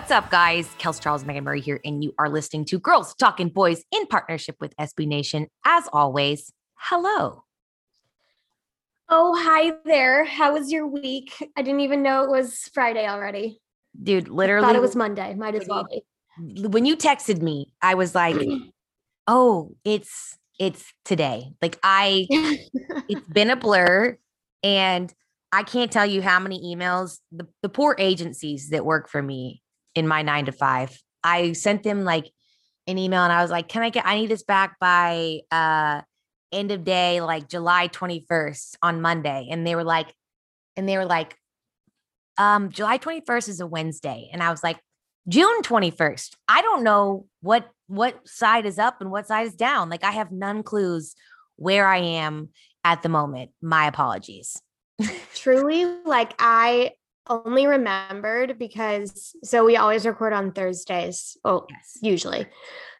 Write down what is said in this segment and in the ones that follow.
What's up, guys? Kels Charles, Megan Murray here, and you are listening to Girls Talking Boys in partnership with SB Nation. As always, hello. Oh, hi there. How was your week? I didn't even know it was Friday already. Dude, literally. Thought it was Monday. Might as well be. When you texted me, I was like, oh, it's it's today. Like I it's been a blur and I can't tell you how many emails the, the poor agencies that work for me in my nine to five. I sent them like an email and I was like, can I get, I need this back by uh end of day, like July 21st on Monday. And they were like, and they were like, um, July 21st is a Wednesday. And I was like, June 21st. I don't know what what side is up and what side is down. Like I have none clues where I am at the moment. My apologies. Truly, like I only remembered because so we always record on Thursdays. Oh, yes, usually.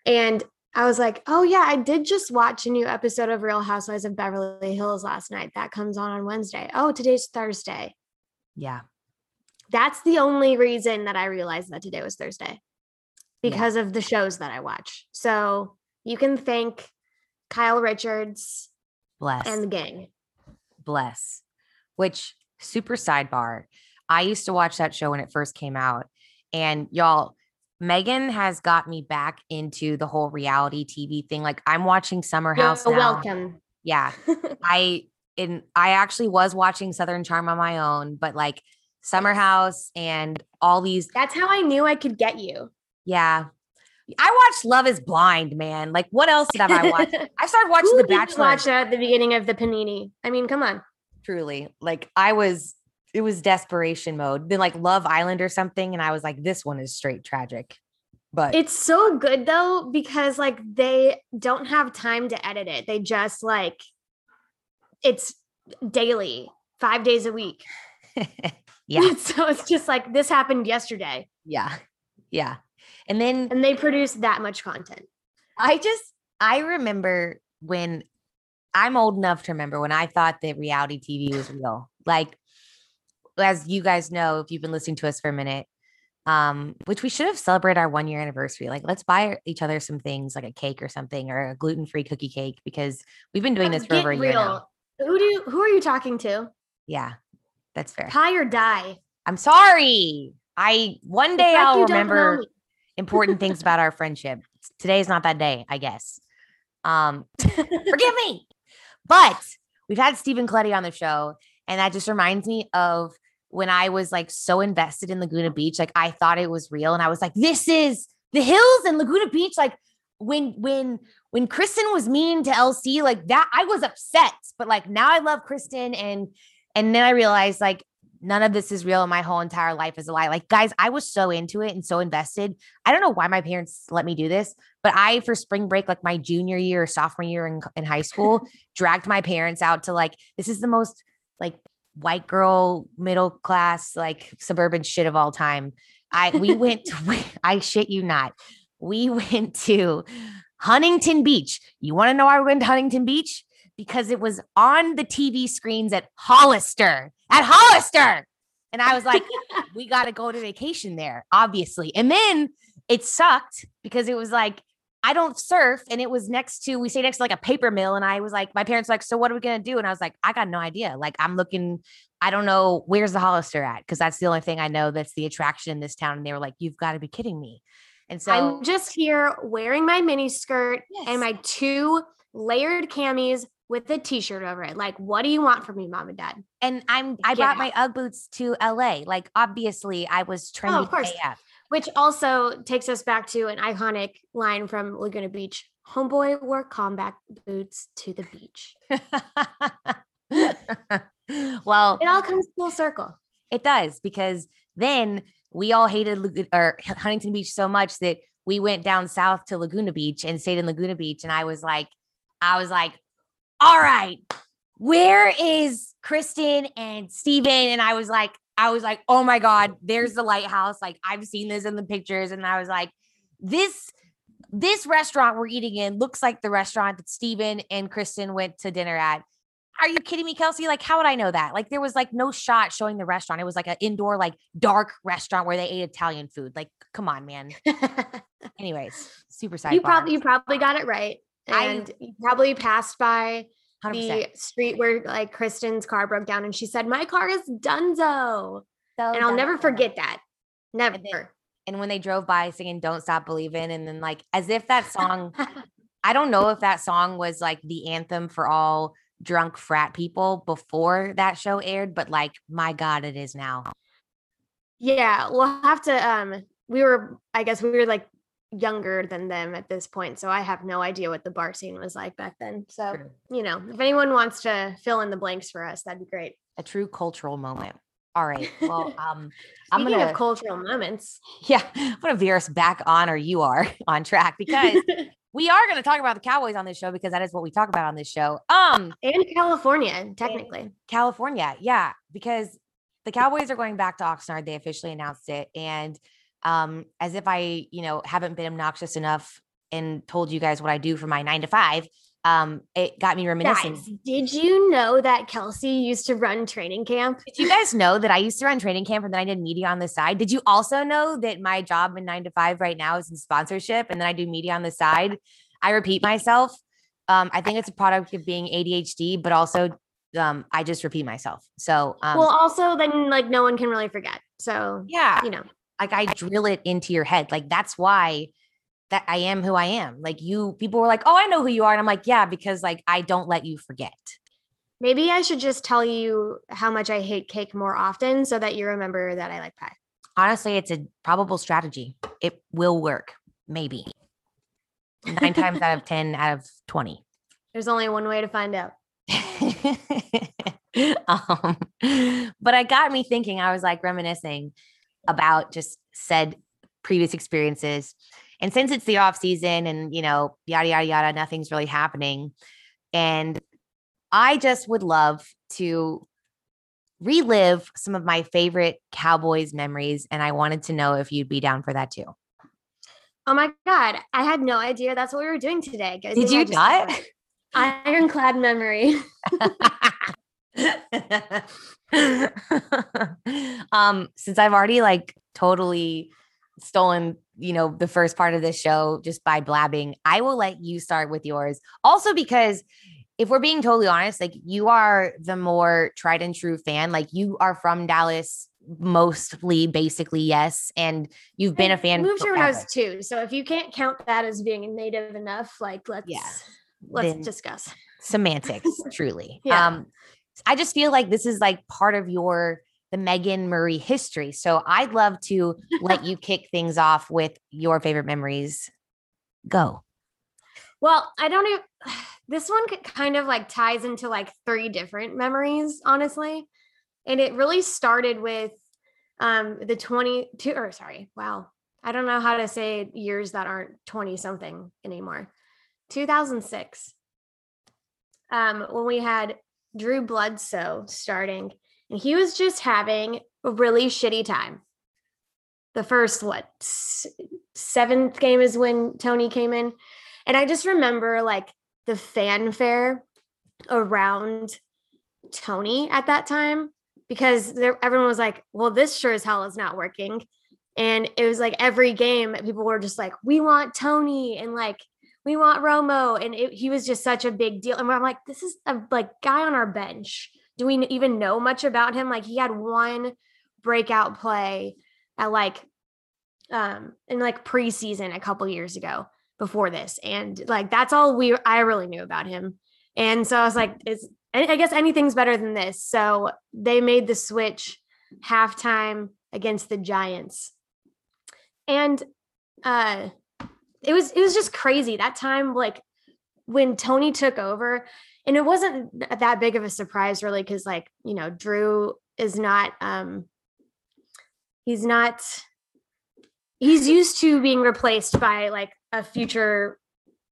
And I was like, oh yeah, I did just watch a new episode of Real Housewives of Beverly Hills last night. That comes on on Wednesday. Oh, today's Thursday. Yeah. That's the only reason that I realized that today was Thursday because yeah. of the shows that I watch. So you can thank Kyle Richards bless and the gang. Bless. Which super sidebar. I used to watch that show when it first came out. And y'all, Megan has got me back into the whole reality TV thing. Like I'm watching Summer House. You're now. welcome. Yeah. I in I actually was watching Southern Charm on my own, but like Summer House and all these That's how I knew I could get you. Yeah. I watched Love is Blind, man. Like what else did I watch? I started watching The Bachelor. Watch that at the beginning of the Panini. I mean, come on. Truly. Like I was it was desperation mode. Then like Love Island or something, and I was like, this one is straight tragic. But it's so good though because like they don't have time to edit it. They just like it's daily, five days a week. yeah. so it's just like this happened yesterday. Yeah. Yeah. And then and they produce that much content. I just I remember when I'm old enough to remember when I thought that reality TV was real. Like as you guys know, if you've been listening to us for a minute, um, which we should have celebrated our one year anniversary. Like, let's buy each other some things like a cake or something or a gluten free cookie cake because we've been doing this for over a year now. Who do you, who are you talking to? Yeah, that's fair. Pie or die. I'm sorry. I one day I'll remember important things about our friendship. Today's not that day, I guess. Um, forgive me. But we've had Stephen Colletti on the show, and that just reminds me of when I was like so invested in Laguna Beach, like I thought it was real. And I was like, this is the hills and Laguna Beach. Like when, when, when Kristen was mean to LC, like that, I was upset. But like now I love Kristen. And, and then I realized like none of this is real. And my whole entire life is a lie. Like, guys, I was so into it and so invested. I don't know why my parents let me do this, but I, for spring break, like my junior year or sophomore year in, in high school, dragged my parents out to like, this is the most like white girl, middle class, like suburban shit of all time. I we went to, I shit you not. We went to Huntington Beach. You want to know why we went to Huntington Beach? Because it was on the TV screens at Hollister. At Hollister. And I was like, we got to go to vacation there, obviously. And then it sucked because it was like I don't surf. And it was next to, we stayed next to like a paper mill. And I was like, my parents were like, so what are we going to do? And I was like, I got no idea. Like, I'm looking, I don't know, where's the Hollister at? Cause that's the only thing I know that's the attraction in this town. And they were like, you've got to be kidding me. And so I'm just here wearing my mini skirt yes. and my two layered camis with a t-shirt over it. Like, what do you want from me, mom and dad? And I'm I brought my UGG boots to LA. Like, obviously, I was trending oh, of course. AF. Which also takes us back to an iconic line from Laguna Beach. Homeboy wore combat boots to the beach. well, it all comes full circle. It does because then we all hated or Huntington Beach so much that we went down south to Laguna Beach and stayed in Laguna Beach. And I was like, I was like, all right, where is Kristen and Stephen? And I was like, I was like, oh my God, there's the lighthouse. Like I've seen this in the pictures. And I was like, this this restaurant we're eating in looks like the restaurant that Stephen and Kristen went to dinner at. Are you kidding me, Kelsey? Like, how would I know that? Like, there was like no shot showing the restaurant. It was like an indoor, like dark restaurant where they ate Italian food. Like, come on, man. Anyways, super side. You probably you probably got it right and I, probably passed by 100%. the street where like Kristen's car broke down and she said, My car is Dunzo. So and I'll never forget that. Never. And, then, and when they drove by singing Don't Stop Believing, and then like as if that song, I don't know if that song was like the anthem for all drunk frat people before that show aired, but like my God, it is now. Yeah, we'll have to um we were I guess we were like younger than them at this point. So I have no idea what the bar scene was like back then. So, you know, if anyone wants to fill in the blanks for us, that'd be great. A true cultural moment. All right. Well, um, I'm gonna have cultural moments. Yeah, I'm gonna veer us back on, or you are on track because we are gonna talk about the Cowboys on this show because that is what we talk about on this show. Um, and California, technically. California, yeah, because the Cowboys are going back to Oxnard. They officially announced it, and um, as if I, you know, haven't been obnoxious enough and told you guys what I do for my nine to five. Um, it got me reminiscing. Guys, did you know that Kelsey used to run training camp? Did you guys know that I used to run training camp and then I did media on the side? Did you also know that my job in nine to five right now is in sponsorship and then I do media on the side? I repeat myself. Um, I think it's a product of being ADHD, but also um, I just repeat myself. So, um, well, also then like no one can really forget. So, yeah, you know, like I drill it into your head. Like that's why that I am who I am. Like you, people were like, "Oh, I know who you are," and I'm like, "Yeah," because like I don't let you forget. Maybe I should just tell you how much I hate cake more often, so that you remember that I like pie. Honestly, it's a probable strategy. It will work. Maybe nine times out of ten out of twenty. There's only one way to find out. um, but I got me thinking. I was like reminiscing about just said previous experiences. And since it's the off season and, you know, yada, yada, yada, nothing's really happening. And I just would love to relive some of my favorite Cowboys memories. And I wanted to know if you'd be down for that too. Oh my God. I had no idea that's what we were doing today. Did you not? Ironclad memory. um, since I've already like totally stolen, you know, the first part of this show just by blabbing, I will let you start with yours. Also, because if we're being totally honest, like you are the more tried and true fan. Like you are from Dallas, mostly, basically, yes, and you've been a fan. Moved here when I was two, so if you can't count that as being native enough, like let's yeah, let's discuss semantics. truly, yeah. Um, I just feel like this is like part of your the Megan Murray history. So I'd love to let you kick things off with your favorite memories. Go. Well, I don't even this one kind of like ties into like three different memories, honestly. And it really started with um the 22 or sorry, wow. I don't know how to say years that aren't 20 something anymore. 2006. Um when we had Drew Bledsoe starting, and he was just having a really shitty time. The first, what, seventh game is when Tony came in. And I just remember like the fanfare around Tony at that time because there, everyone was like, well, this sure as hell is not working. And it was like every game, people were just like, we want Tony and like, we want Romo. And it, he was just such a big deal. And I'm like, this is a like guy on our bench. Do we even know much about him? Like he had one breakout play at like um in like preseason a couple years ago before this. And like that's all we I really knew about him. And so I was like, it's I guess anything's better than this. So they made the switch halftime against the Giants. And uh it was it was just crazy. That time like when Tony took over and it wasn't that big of a surprise really cuz like, you know, Drew is not um he's not he's used to being replaced by like a future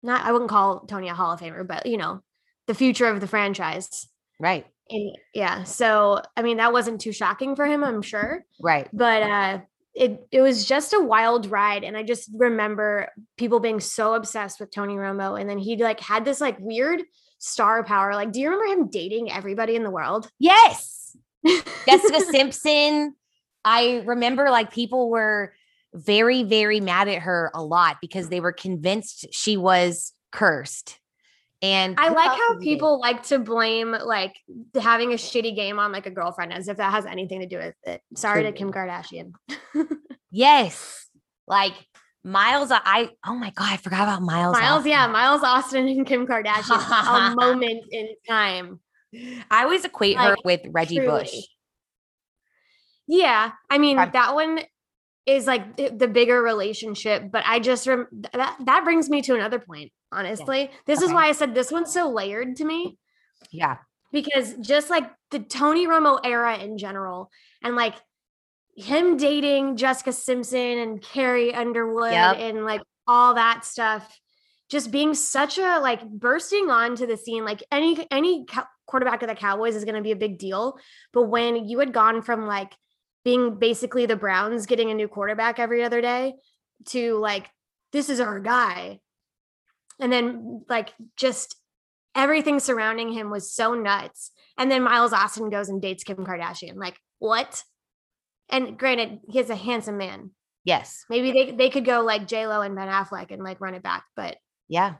not I wouldn't call Tony a Hall of Famer, but you know, the future of the franchise. Right. And yeah, so I mean that wasn't too shocking for him, I'm sure. Right. But uh it it was just a wild ride and I just remember people being so obsessed with Tony Romo and then he like had this like weird star power. Like do you remember him dating everybody in the world? Yes. Jessica Simpson. I remember like people were very, very mad at her a lot because they were convinced she was cursed. And I like how people like to blame like having a shitty game on like a girlfriend as if that has anything to do with it. Sorry True. to Kim Kardashian. yes. Like Miles, I oh my god, I forgot about Miles. Miles, Austin. yeah, Miles Austin and Kim Kardashian. a moment in time. I always equate like, her with Reggie truly. Bush. Yeah, I mean that one is like the bigger relationship. But I just rem- that that brings me to another point. Honestly, yeah. this okay. is uh-huh. why I said this one's so layered to me. Yeah, because just like the Tony Romo era in general, and like him dating Jessica Simpson and Carrie Underwood yep. and like all that stuff just being such a like bursting onto the scene like any any quarterback of the cowboys is going to be a big deal but when you had gone from like being basically the Browns getting a new quarterback every other day to like, this is our guy. And then like just everything surrounding him was so nuts. And then Miles Austin goes and dates Kim Kardashian. Like, what? And granted, he's a handsome man. Yes. Maybe they, they could go like J Lo and Ben Affleck and like run it back, but yeah.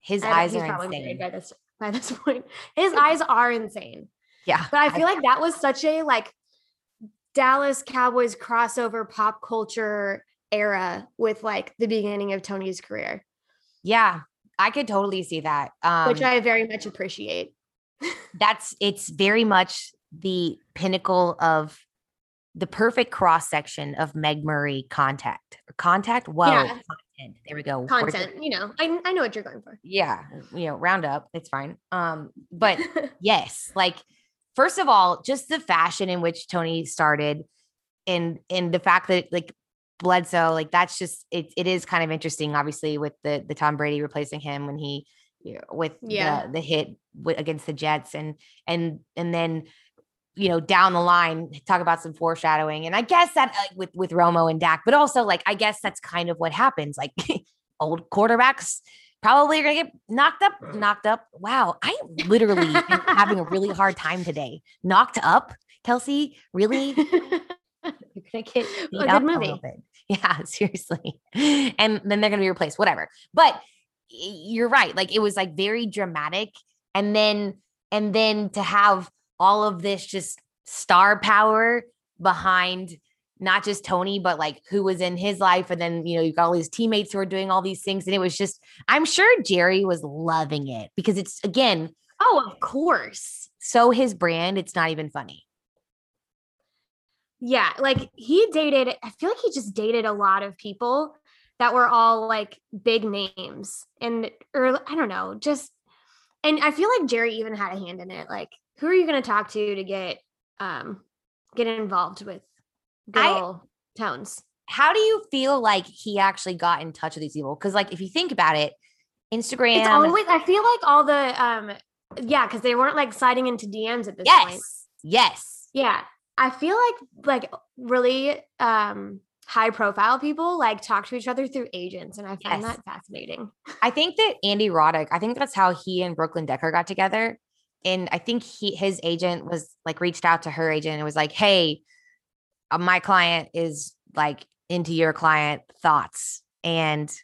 His eyes are insane by this by this point. His eyes are insane. Yeah. But I feel I, like that was such a like Dallas Cowboys crossover pop culture era with like the beginning of Tony's career. Yeah, I could totally see that. Um, which I very much appreciate. that's it's very much the pinnacle of the perfect cross section of Meg Murray contact. Contact? Whoa. Yeah. Content. There we go. Content, you know. I, I know what you're going for. Yeah. You know, round up. It's fine. Um, but yes, like first of all, just the fashion in which Tony started and and the fact that like Bledsoe, like that's just it it is kind of interesting, obviously, with the the Tom Brady replacing him when he with yeah. the, the hit against the Jets and and and then you know down the line talk about some foreshadowing and I guess that like with with Romo and Dak, but also like I guess that's kind of what happens. Like old quarterbacks probably gonna get knocked up, knocked up. Wow, I literally am having a really hard time today. Knocked up, Kelsey, really? You're gonna get beat a up movie. a little bit. Yeah, seriously. And then they're gonna be replaced, whatever. But you're right. Like it was like very dramatic. And then and then to have all of this just star power behind not just Tony, but like who was in his life. And then, you know, you got all these teammates who are doing all these things. And it was just, I'm sure Jerry was loving it because it's again, oh, of course. So his brand, it's not even funny. Yeah. Like he dated, I feel like he just dated a lot of people that were all like big names and, or I don't know, just, and I feel like Jerry even had a hand in it. Like, who are you going to talk to to get, um, get involved with girl I, tones. How do you feel like he actually got in touch with these people? Because, like, if you think about it, Instagram. It's always. I feel like all the um, yeah, because they weren't like sliding into DMs at this yes, point. Yes. Yeah, I feel like like really um high profile people like talk to each other through agents and i find yes. that fascinating i think that andy roddick i think that's how he and brooklyn decker got together and i think he his agent was like reached out to her agent and was like hey Uh, my client is like into your client thoughts and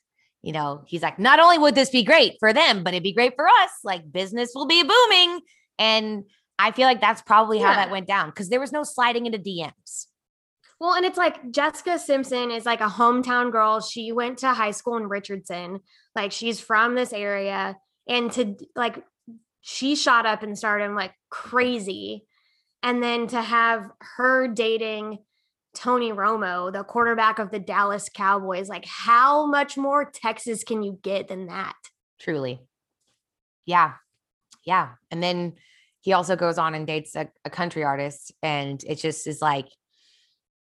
you know he's like not only would this be great for them but it'd be great for us like business will be booming. And i feel like that's probably yeah. how that went down because there was no sliding into dms well and it's like jessica simpson is like a hometown girl. She went to high school in richardson. Like she's from this area and to like she shot up and started like crazy. And then to have her dating Tony Romo, the quarterback of the Dallas Cowboys. Like, how much more Texas can you get than that? Truly. Yeah. Yeah. And then he also goes on and dates a, a country artist. And it just is like,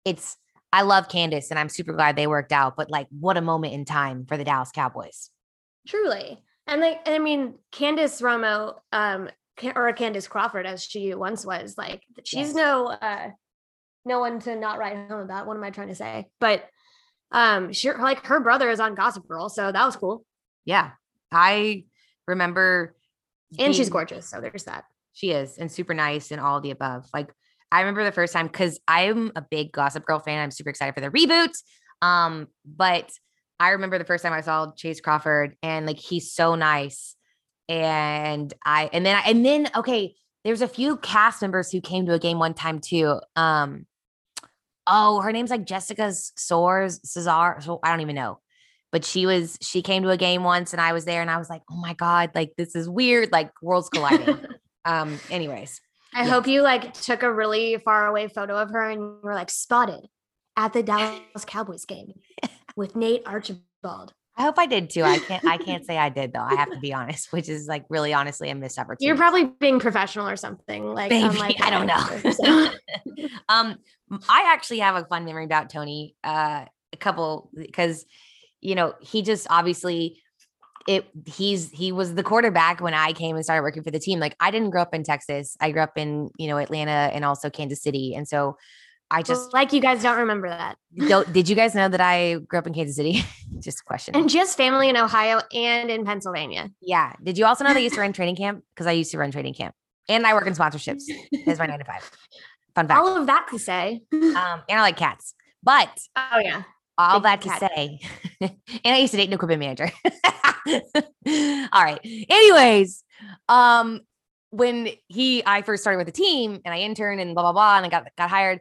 it's, I love Candace and I'm super glad they worked out, but like, what a moment in time for the Dallas Cowboys. Truly. And like, I mean, Candace Romo, um, or Candace Crawford, as she once was, like, she's yes. no, uh, no one to not write home about. What am I trying to say? But um, she like her brother is on Gossip Girl, so that was cool. Yeah, I remember, and being, she's gorgeous. So there's that. She is, and super nice, and all the above. Like I remember the first time because I'm a big Gossip Girl fan. I'm super excited for the reboot. Um, but I remember the first time I saw Chace Crawford, and like he's so nice. And I, and then, and then, okay, there's a few cast members who came to a game one time too. Um, oh, her name's like Jessica Soares, Cesar. So I don't even know. But she was, she came to a game once and I was there and I was like, oh my God, like this is weird, like worlds colliding. um, anyways. I yeah. hope you like took a really far away photo of her and you were like spotted at the Dallas Cowboys game with Nate Archibald. I hope I did too. I can't I can't say I did though. I have to be honest, which is like really honestly a missed opportunity. You're probably being professional or something. Like Maybe, I don't know. So. um I actually have a fun memory about Tony. Uh a couple because you know, he just obviously it he's he was the quarterback when I came and started working for the team. Like I didn't grow up in Texas. I grew up in, you know, Atlanta and also Kansas City. And so I just like you guys don't remember that. Don't, did you guys know that I grew up in Kansas City? just a question. And just family in Ohio and in Pennsylvania. Yeah. Did you also know they used to run training camp? Because I used to run training camp and I work in sponsorships as my nine to five. Fun fact. All of that to say. Um, and I like cats. But oh yeah. All Big that to say. and I used to date an equipment manager. all right. Anyways, um, when he I first started with the team and I interned and blah blah blah and I got got hired,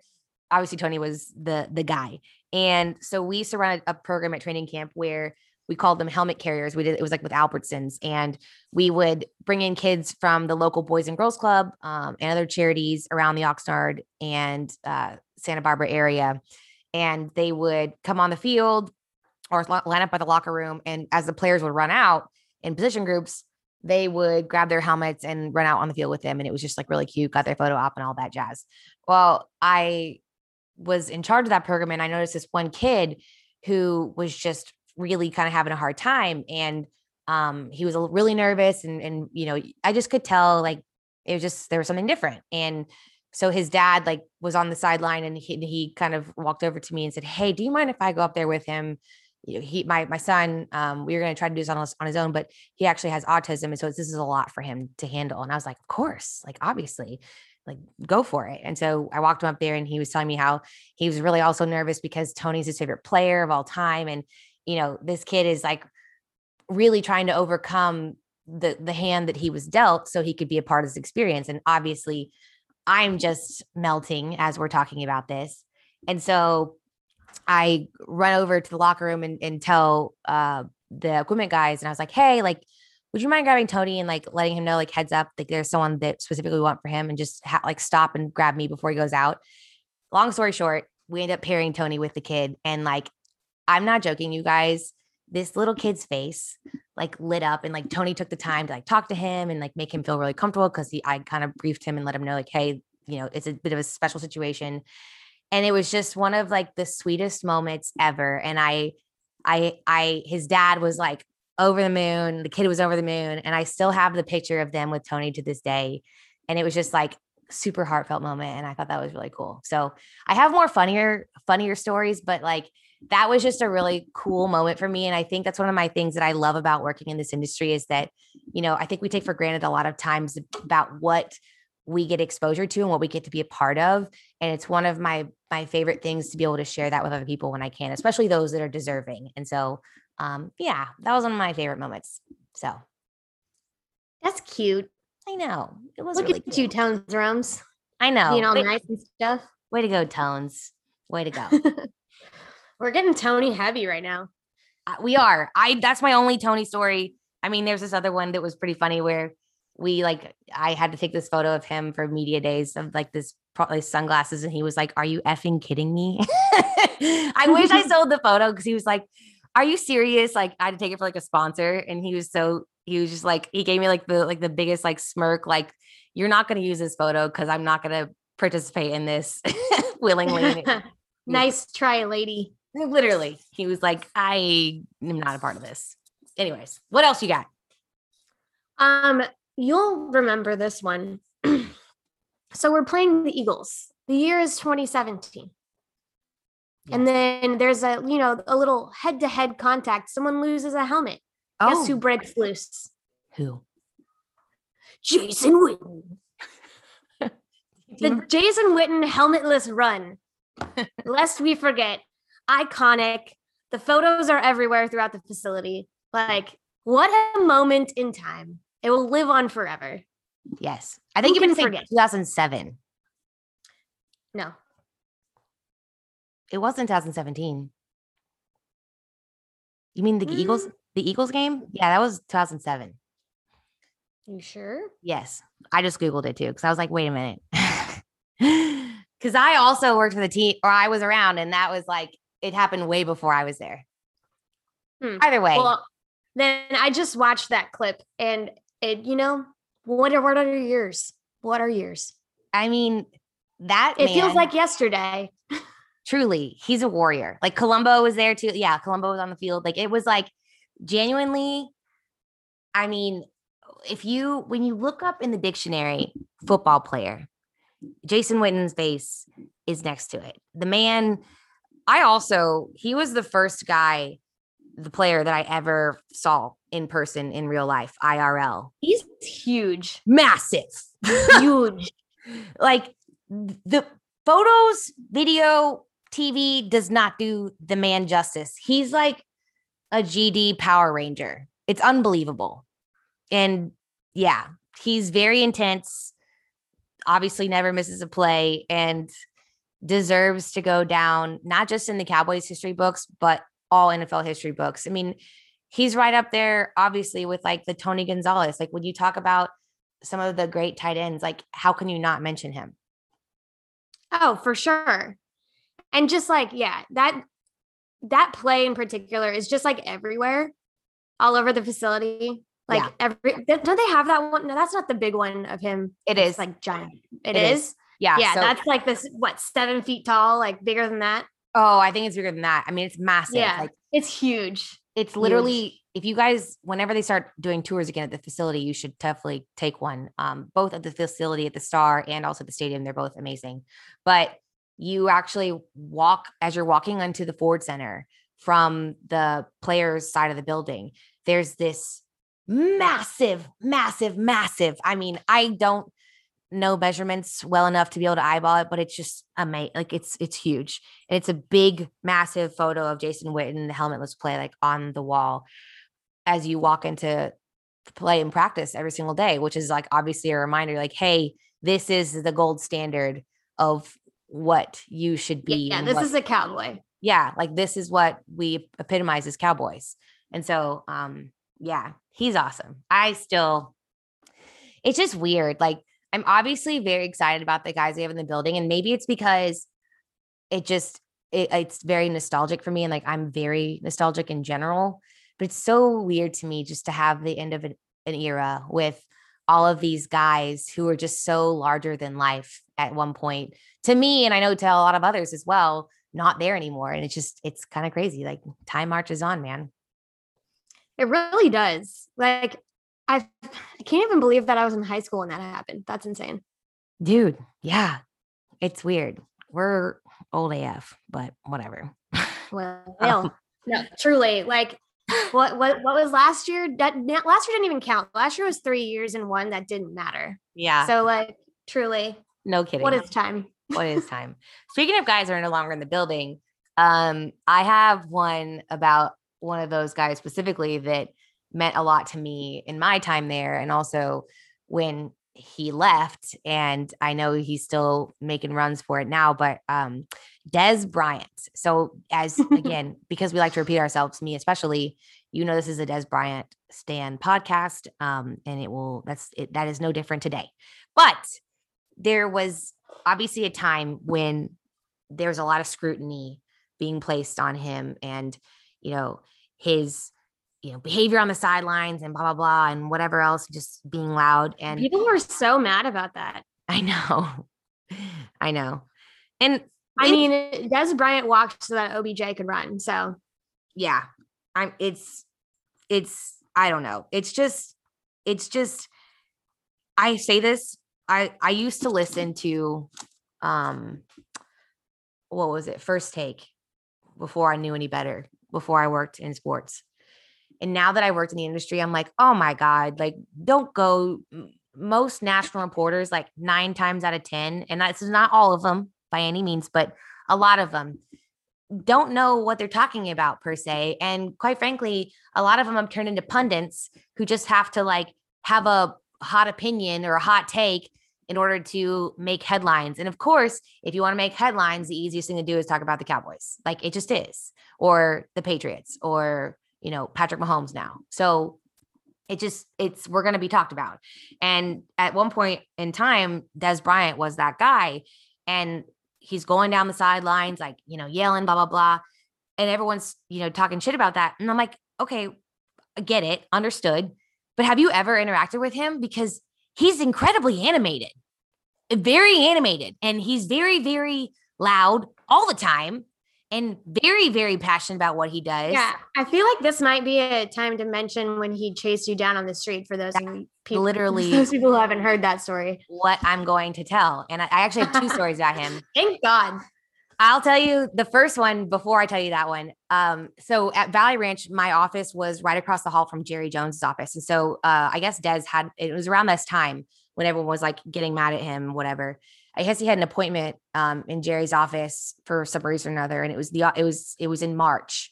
obviously Tony was the the guy. And so we surrounded a program at training camp where we called them helmet carriers. We did it was like with Albertsons, and we would bring in kids from the local Boys and Girls Club um, and other charities around the Oxnard and uh, Santa Barbara area, and they would come on the field or line up by the locker room. And as the players would run out in position groups, they would grab their helmets and run out on the field with them, and it was just like really cute. Got their photo op and all that jazz. Well, I was in charge of that program and I noticed this one kid who was just really kind of having a hard time and um, he was really nervous and and you know I just could tell like it was just there was something different and so his dad like was on the sideline and he, he kind of walked over to me and said hey do you mind if I go up there with him? You know, he my my son um, we were going to try to do this on on his own but he actually has autism and so this is a lot for him to handle and I was like of course like obviously like go for it. And so I walked him up there and he was telling me how he was really also nervous because Tony's his favorite player of all time. And, you know, this kid is like really trying to overcome the the hand that he was dealt so he could be a part of this experience. And obviously I'm just melting as we're talking about this. And so I run over to the locker room and, and tell uh, the equipment guys, and I was like, hey, like, would you mind grabbing Tony and like letting him know, like heads up, like there's someone that specifically want for him and just ha- like stop and grab me before he goes out. Long story short, we end up pairing Tony with the kid. And like, I'm not joking, you guys, this little kid's face like lit up and like Tony took the time to like talk to him and like make him feel really comfortable because I kind of briefed him and let him know, like, hey, you know, it's a bit of a special situation. And it was just one of like the sweetest moments ever. And I, I, I, his dad was like, over the moon. The kid was over the moon. And I still have the picture of them with Tony to this day. And it was just like super heartfelt moment. And I thought that was really cool. So I have more funnier, funnier stories, but like that was just a really cool moment for me. And I think that's one of my things that I love about working in this industry is that, you know, I think we take for granted a lot of times about what we get exposure to and what we get to be a part of. And it's one of my my favorite things to be able to share that with other people when I can, especially those that are deserving. And so um yeah, that was one of my favorite moments. So that's cute. I know. It was Look really at you, Tones Rums. I know. You know, way, nice and stuff. Way to go, Tones. Way to go. We're getting Tony heavy right now. Uh, we are. I that's my only Tony story. I mean, there's this other one that was pretty funny where we like I had to take this photo of him for media days of like this probably sunglasses and he was like, "Are you effing kidding me?" I wish I sold the photo because he was like, "Are you serious?" Like I had to take it for like a sponsor, and he was so he was just like he gave me like the like the biggest like smirk, like you're not going to use this photo because I'm not going to participate in this willingly. nice try, lady. Literally, he was like, I am not a part of this. Anyways, what else you got? Um, you'll remember this one. so we're playing the Eagles. The year is 2017. Yes. And then there's a, you know, a little head-to-head contact. Someone loses a helmet. Oh. Guess who oh. breaks loose? Who? Jason Witten. the Jason Witten helmetless run. Lest we forget, iconic. The photos are everywhere throughout the facility. Like, what a moment in time. It will live on forever. Yes. I think you can forget 2007. No. It wasn't 2017. You mean the mm. Eagles the Eagles game? Yeah, that was 2007. You sure? Yes. I just Googled it too because I was like, wait a minute. Because I also worked for the team or I was around and that was like, it happened way before I was there. Hmm. Either way. Well, then I just watched that clip and it, you know, what are, what are years? What are years? I mean, that it man, feels like yesterday. truly, he's a warrior. Like Colombo was there too. Yeah, Colombo was on the field. Like it was like genuinely, I mean, if you when you look up in the dictionary football player, Jason Witten's face is next to it. The man, I also, he was the first guy, the player that I ever saw in person in real life, IRL. He's huge, massive, huge. like the photos, video, TV does not do the man justice. He's like a GD Power Ranger. It's unbelievable. And yeah, he's very intense. Obviously, never misses a play and deserves to go down, not just in the Cowboys history books, but all NFL history books. I mean, he's right up there, obviously, with like the Tony Gonzalez. Like when you talk about some of the great tight ends, like how can you not mention him? Oh, for sure. And just like, yeah, that that play in particular is just like everywhere, all over the facility. Like yeah. every don't they have that one? No, that's not the big one of him. It is like giant. it, it is? is. Yeah. Yeah. So, that's like this what seven feet tall, like bigger than that. Oh, I think it's bigger than that. I mean, it's massive. Yeah, like it's huge. It's literally huge. if you guys, whenever they start doing tours again at the facility, you should definitely take one. Um, both at the facility at the Star and also the stadium. They're both amazing. But you actually walk as you're walking onto the Ford Center from the players' side of the building. There's this massive, massive, massive. I mean, I don't know measurements well enough to be able to eyeball it, but it's just amazing. Like it's it's huge. And it's a big, massive photo of Jason Witten, the helmetless play, like on the wall as you walk into play and practice every single day, which is like obviously a reminder, like, hey, this is the gold standard of what you should be. Yeah, this what, is a cowboy. Yeah, like this is what we epitomize as cowboys. And so um yeah, he's awesome. I still it's just weird. Like I'm obviously very excited about the guys we have in the building and maybe it's because it just it, it's very nostalgic for me and like I'm very nostalgic in general, but it's so weird to me just to have the end of an, an era with all of these guys who are just so larger than life at one point to me and i know to a lot of others as well not there anymore and it's just it's kind of crazy like time marches on man. It really does like i i can't even believe that i was in high school when that happened that's insane. Dude yeah it's weird we're old af but whatever. Well um, no truly like what what what was last year that last year didn't even count last year was three years and one that didn't matter yeah so like Truly. No kidding. What is time? what is time? Speaking of guys that are no longer in the building, um, I have one about one of those guys specifically that meant a lot to me in my time there and also when he left and I know he's still making runs for it now, but um Dez Bryant. So as again, because we like to repeat ourselves, me especially, you know this is a Dez Bryant Stan podcast. Um, and it will that's it that is no different today. But there was obviously a time when there's a lot of scrutiny being placed on him and you know his you know behavior on the sidelines and blah blah blah and whatever else just being loud and people were so mad about that. I know. I know. And i mean Dez Bryant walked so that obj could run so. Yeah. I'm it's it's i don't know. It's just it's just i say this i i used to listen to um what was it first take before i knew any better before i worked in sports and now that I worked in the industry, I'm like, oh my God, like don't go. Most national reporters, like nine times out of 10, and that's not all of them by any means, but a lot of them don't know what they're talking about per se. And quite frankly, a lot of them have turned into pundits who just have to like have a hot opinion or a hot take in order to make headlines. And of course, if you want to make headlines, the easiest thing to do is talk about the Cowboys. Like it just is, or the Patriots, or you know, Patrick Mahomes now. So it just it's we're going to be talked about. And at one point in time, Dez Bryant was that guy and he's going down the sidelines like, you know, yelling blah blah blah and everyone's, you know, talking shit about that. And I'm like, "Okay, I get it, understood." But have you ever interacted with him because he's incredibly animated. Very animated and he's very very loud all the time and very, very passionate about what he does. Yeah. I feel like this might be a time to mention when he chased you down on the street for those people. Literally, those people who haven't heard that story. What I'm going to tell. And I, I actually have two stories about him. Thank God. I'll tell you the first one before I tell you that one. Um, so at Valley Ranch, my office was right across the hall from Jerry Jones's office. And so uh, I guess Dez had it was around this time when everyone was like getting mad at him, whatever. I guess he had an appointment um, in Jerry's office for some reason or another, and it was the it was it was in March,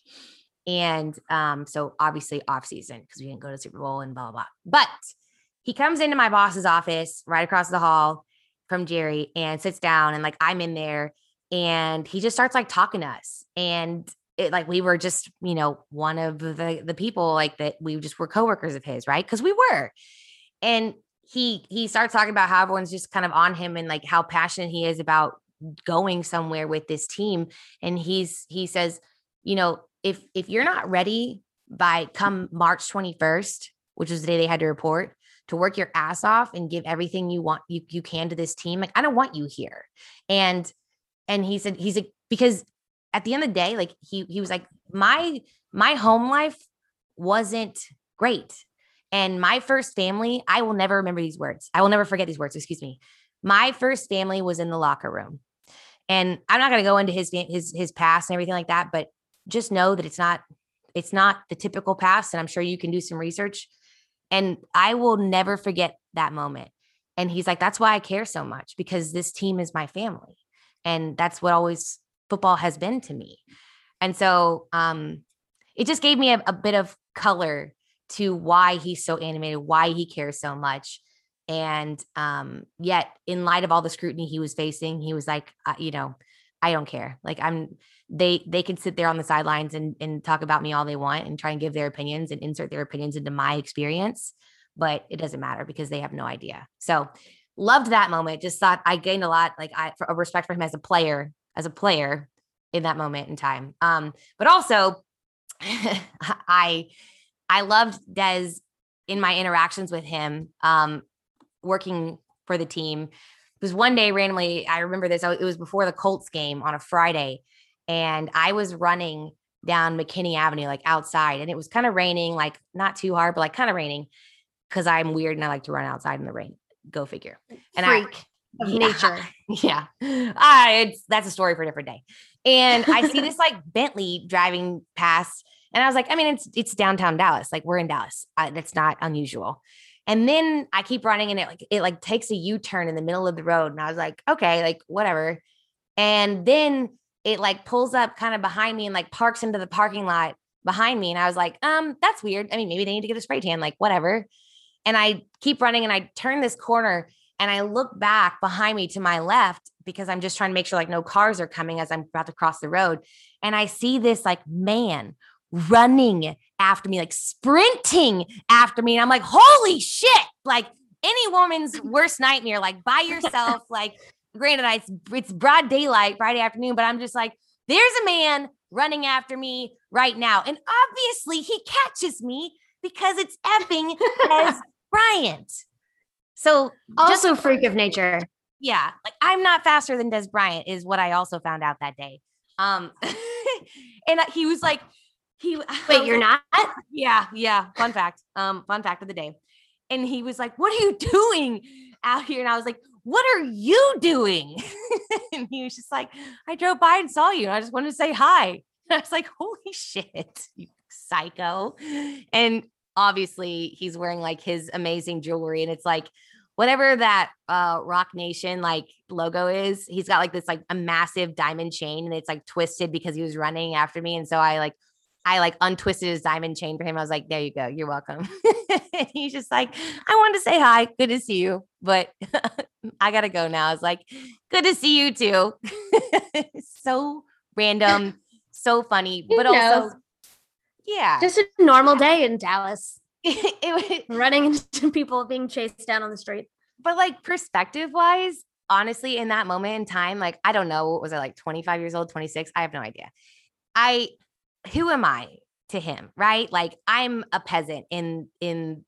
and um, so obviously off season because we didn't go to Super Bowl and blah blah blah. But he comes into my boss's office right across the hall from Jerry and sits down, and like I'm in there, and he just starts like talking to us, and it like we were just you know one of the the people like that we just were coworkers of his, right? Because we were, and he he starts talking about how everyone's just kind of on him and like how passionate he is about going somewhere with this team. And he's he says you know if if you're not ready by come March 21st which is the day they had to report to work your ass off and give everything you want you you can to this team like I don't want you here. And and he said he's like because at the end of the day like he he was like my my home life wasn't great and my first family, I will never remember these words. I will never forget these words. Excuse me. My first family was in the locker room. And I'm not going to go into his his his past and everything like that, but just know that it's not it's not the typical past and I'm sure you can do some research. And I will never forget that moment. And he's like that's why I care so much because this team is my family. And that's what always football has been to me. And so um it just gave me a, a bit of color to why he's so animated, why he cares so much. And um, yet, in light of all the scrutiny he was facing, he was like, uh, you know, I don't care. Like I'm, they they can sit there on the sidelines and and talk about me all they want and try and give their opinions and insert their opinions into my experience, but it doesn't matter because they have no idea. So loved that moment. Just thought I gained a lot, like I a respect for him as a player, as a player in that moment in time. Um, but also I I loved Dez in my interactions with him, um, working for the team. Because one day randomly, I remember this. It was before the Colts game on a Friday, and I was running down McKinney Avenue, like outside, and it was kind of raining, like not too hard, but like kind of raining. Because I'm weird and I like to run outside in the rain. Go figure. And Freak I, of yeah, nature. Yeah, uh, it's that's a story for a different day. And I see this like Bentley driving past and I was like, I mean, it's it's downtown Dallas. Like we're in Dallas. I, that's not unusual. And then I keep running and it like it like takes a U-turn in the middle of the road. And I was like, okay, like whatever. And then it like pulls up kind of behind me and like parks into the parking lot behind me. And I was like, um, that's weird. I mean, maybe they need to get a spray tan, like whatever. And I keep running and I turn this corner and I look back behind me to my left because I'm just trying to make sure like no cars are coming as I'm about to cross the road. And I see this like man running after me, like sprinting after me. And I'm like, holy shit. Like any woman's worst nightmare, like by yourself, like granted, I, it's, it's broad daylight Friday afternoon, but I'm just like, there's a man running after me right now. And obviously he catches me because it's effing Dez Bryant. So also just, freak of nature. Yeah. Like I'm not faster than Dez Bryant is what I also found out that day. Um, and he was like, he wait, you're not? Yeah, yeah. Fun fact. Um, fun fact of the day. And he was like, What are you doing out here? And I was like, What are you doing? and he was just like, I drove by and saw you. And I just wanted to say hi. And I was like, Holy shit, you psycho. And obviously he's wearing like his amazing jewelry. And it's like whatever that uh Roc Nation like logo is, he's got like this like a massive diamond chain and it's like twisted because he was running after me. And so I like I like untwisted his diamond chain for him. I was like, there you go. You're welcome. he's just like, I wanted to say hi. Good to see you. But I got to go now. I was like, good to see you too. so random, so funny, but also, yeah. Just a normal day in Dallas. it, was running into people being chased down on the street. But like perspective wise, honestly, in that moment in time, like, I don't know, what was I like 25 years old, 26? I have no idea. I who am I to him, right? Like I'm a peasant in in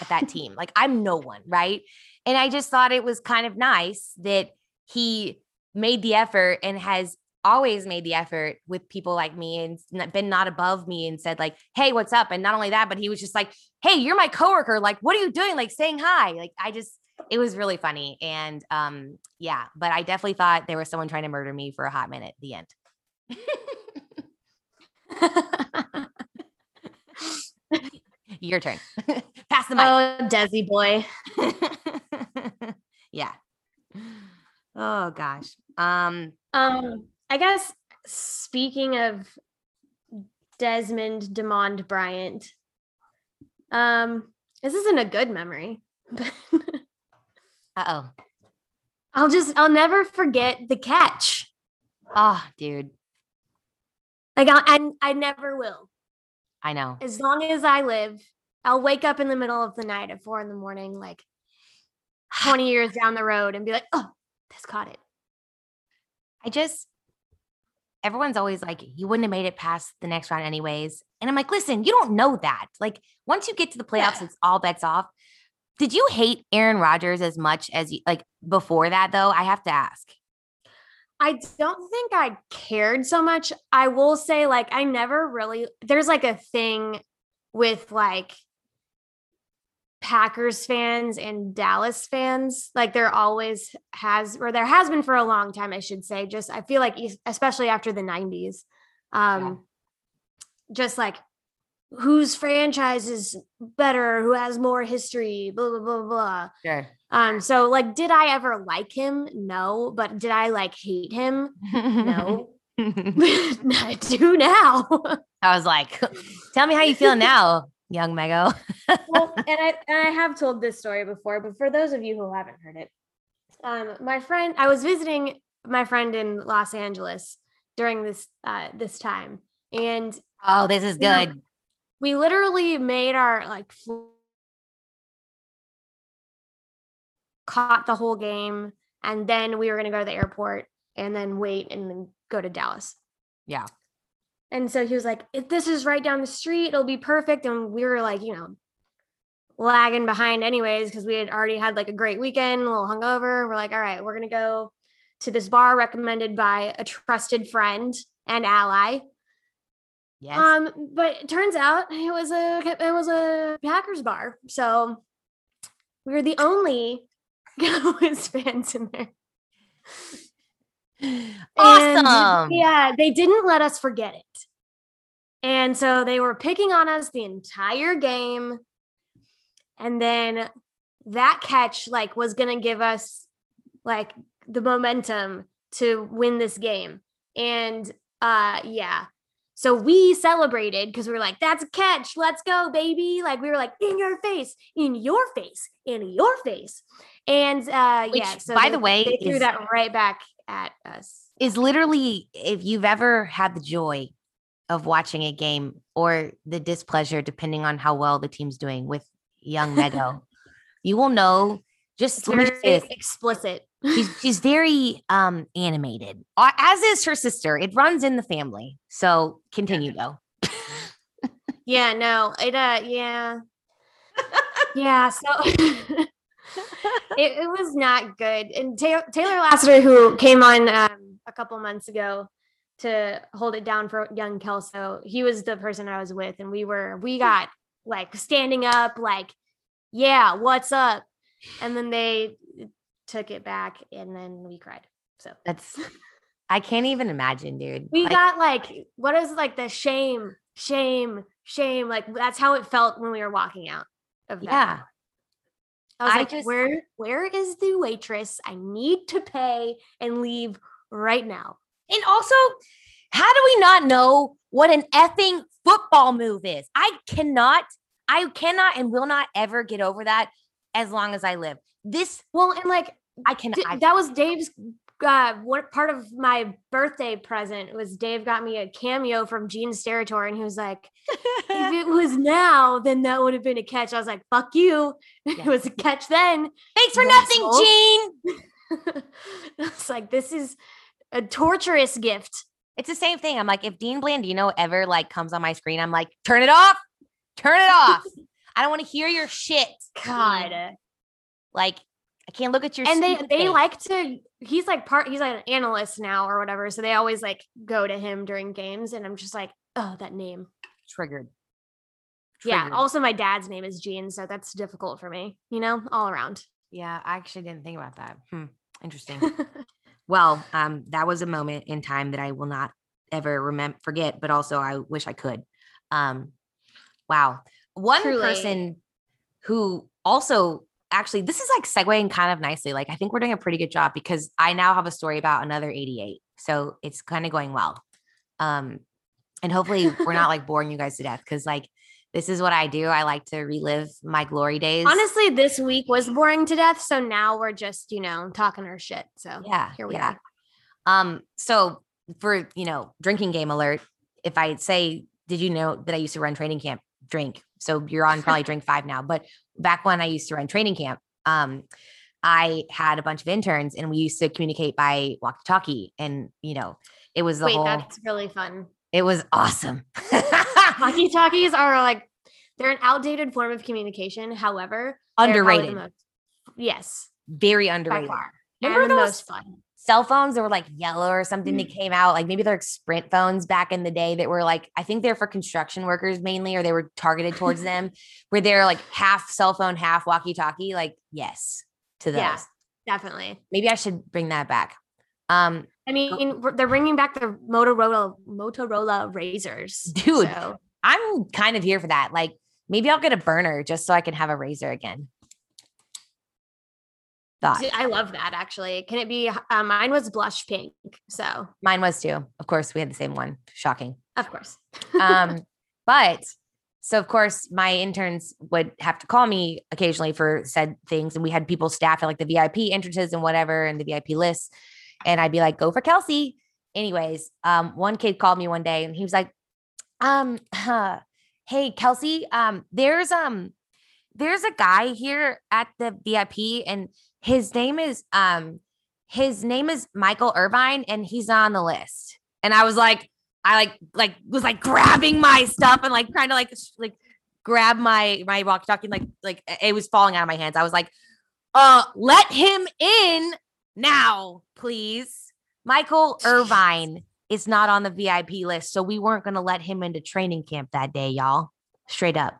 at that team. Like I'm no one, right? And I just thought it was kind of nice that he made the effort and has always made the effort with people like me and been not above me and said like hey what's up and not only that but he was just like hey you're my coworker like what are you doing like saying hi like i just it was really funny and um yeah but i definitely thought there was someone trying to murder me for a hot minute at the end Your turn. Pass the mic. Oh, Desi boy. yeah. Oh gosh. Um. Um. I guess speaking of Desmond Demond Bryant, um, this isn't a good memory. uh oh. I'll just I'll never forget the catch. Oh, dude. Like I, I, I never will. I know. As long as I live, I'll wake up in the middle of the night at four in the morning, like 20 years down the road, and be like, oh, this caught it. I just, everyone's always like, you wouldn't have made it past the next round, anyways. And I'm like, listen, you don't know that. Like, once you get to the playoffs, yeah. it's all bets off. Did you hate Aaron Rodgers as much as you like before that, though? I have to ask. I don't think I cared so much. I will say, like, I never really, there's like a thing with like Packers fans and Dallas fans. Like, there always has, or there has been for a long time, I should say. Just, I feel like, especially after the 90s, um, yeah. just like whose franchise is better, who has more history, blah, blah, blah, blah. Sure. Um, so like, did I ever like him? No, but did I like hate him? No. I do now. I was like, tell me how you feel now, young Mego. well, and I and I have told this story before, but for those of you who haven't heard it, um, my friend, I was visiting my friend in Los Angeles during this uh this time, and oh, this is good. Know, we literally made our like caught the whole game and then we were going to go to the airport and then wait and then go to Dallas. Yeah. And so he was like, if this is right down the street, it'll be perfect. And we were like, you know, lagging behind anyways, because we had already had like a great weekend, a little hungover. We're like, all right, we're going to go to this bar recommended by a trusted friend and ally. Yes. Um, but it turns out it was a it was a Packers bar. So we were the only Cowboys fans in there. Awesome. And, yeah, they didn't let us forget it. And so they were picking on us the entire game. and then that catch like was gonna give us like the momentum to win this game. And uh yeah. So we celebrated because we were like, that's a catch. Let's go, baby. Like we were like, in your face, in your face, in your face. And uh Which, yeah, so by they, the way, they threw is, that right back at us. Is literally if you've ever had the joy of watching a game or the displeasure, depending on how well the team's doing with young Mego, you will know just explicit. She's, she's very um animated, as is her sister. It runs in the family. So continue though. yeah, no, it uh yeah. yeah, so it, it was not good. And Ta- Taylor Lassiter, who came on um, a couple months ago to hold it down for young Kelso, he was the person I was with, and we were we got like standing up, like, yeah, what's up? And then they took it back and then we cried. So that's I can't even imagine, dude. We like, got like what is like the shame, shame, shame. Like that's how it felt when we were walking out of that. Yeah. I was I like, just, where where is the waitress? I need to pay and leave right now. And also, how do we not know what an effing football move is? I cannot, I cannot and will not ever get over that as long as I live. This well, and like I can. D- I, that was Dave's. Uh, what part of my birthday present was Dave got me a cameo from Gene Steratore, and he was like, "If it was now, then that would have been a catch." I was like, "Fuck you! It was a catch then." Thanks for nothing, Gene. it's like this is a torturous gift. It's the same thing. I'm like, if Dean Blandino ever like comes on my screen, I'm like, turn it off, turn it off. I don't want to hear your shit. God. Like, I can't look at your and they they like to he's like part he's like an analyst now or whatever. So they always like go to him during games. And I'm just like, oh, that name. Triggered. Triggered. Yeah. Also, my dad's name is Gene, so that's difficult for me, you know, all around. Yeah, I actually didn't think about that. Hmm. Interesting. well, um, that was a moment in time that I will not ever remember forget, but also I wish I could. Um, wow. One Truly. person who also actually this is like segueing kind of nicely. Like I think we're doing a pretty good job because I now have a story about another 88. So it's kind of going well. Um, and hopefully we're not like boring you guys to death because like this is what I do. I like to relive my glory days. Honestly, this week was boring to death. So now we're just, you know, talking our shit. So yeah, here we yeah. are. Um, so for you know, drinking game alert, if I say, did you know that I used to run training camp drink? So you're on probably drink five now. But back when I used to run training camp, um, I had a bunch of interns and we used to communicate by walkie talkie. And, you know, it was the Wait, whole. That's really fun. It was awesome. walkie talkies are like, they're an outdated form of communication. However, underrated. Most, yes. Very underrated. Remember those? most fun cell phones that were like yellow or something that mm. came out like maybe they're like sprint phones back in the day that were like i think they're for construction workers mainly or they were targeted towards them where they're like half cell phone half walkie talkie like yes to those yeah, definitely maybe i should bring that back um i mean they're bringing back the motorola motorola razors dude so. i'm kind of here for that like maybe i'll get a burner just so i can have a razor again thought. I love that actually. Can it be? Uh, mine was blush pink. So mine was too. Of course, we had the same one. Shocking. Of course. um, but so of course my interns would have to call me occasionally for said things, and we had people staff at like the VIP entrances and whatever, and the VIP lists, and I'd be like, "Go for Kelsey." Anyways, um, one kid called me one day, and he was like, "Um, huh, hey Kelsey, um, there's um." There's a guy here at the VIP and his name is um his name is Michael Irvin and he's on the list. And I was like, I like like was like grabbing my stuff and like trying to like like grab my my walkie talkie like like it was falling out of my hands. I was like, uh, let him in now, please. Michael Irvin is not on the VIP list, so we weren't gonna let him into training camp that day, y'all. Straight up.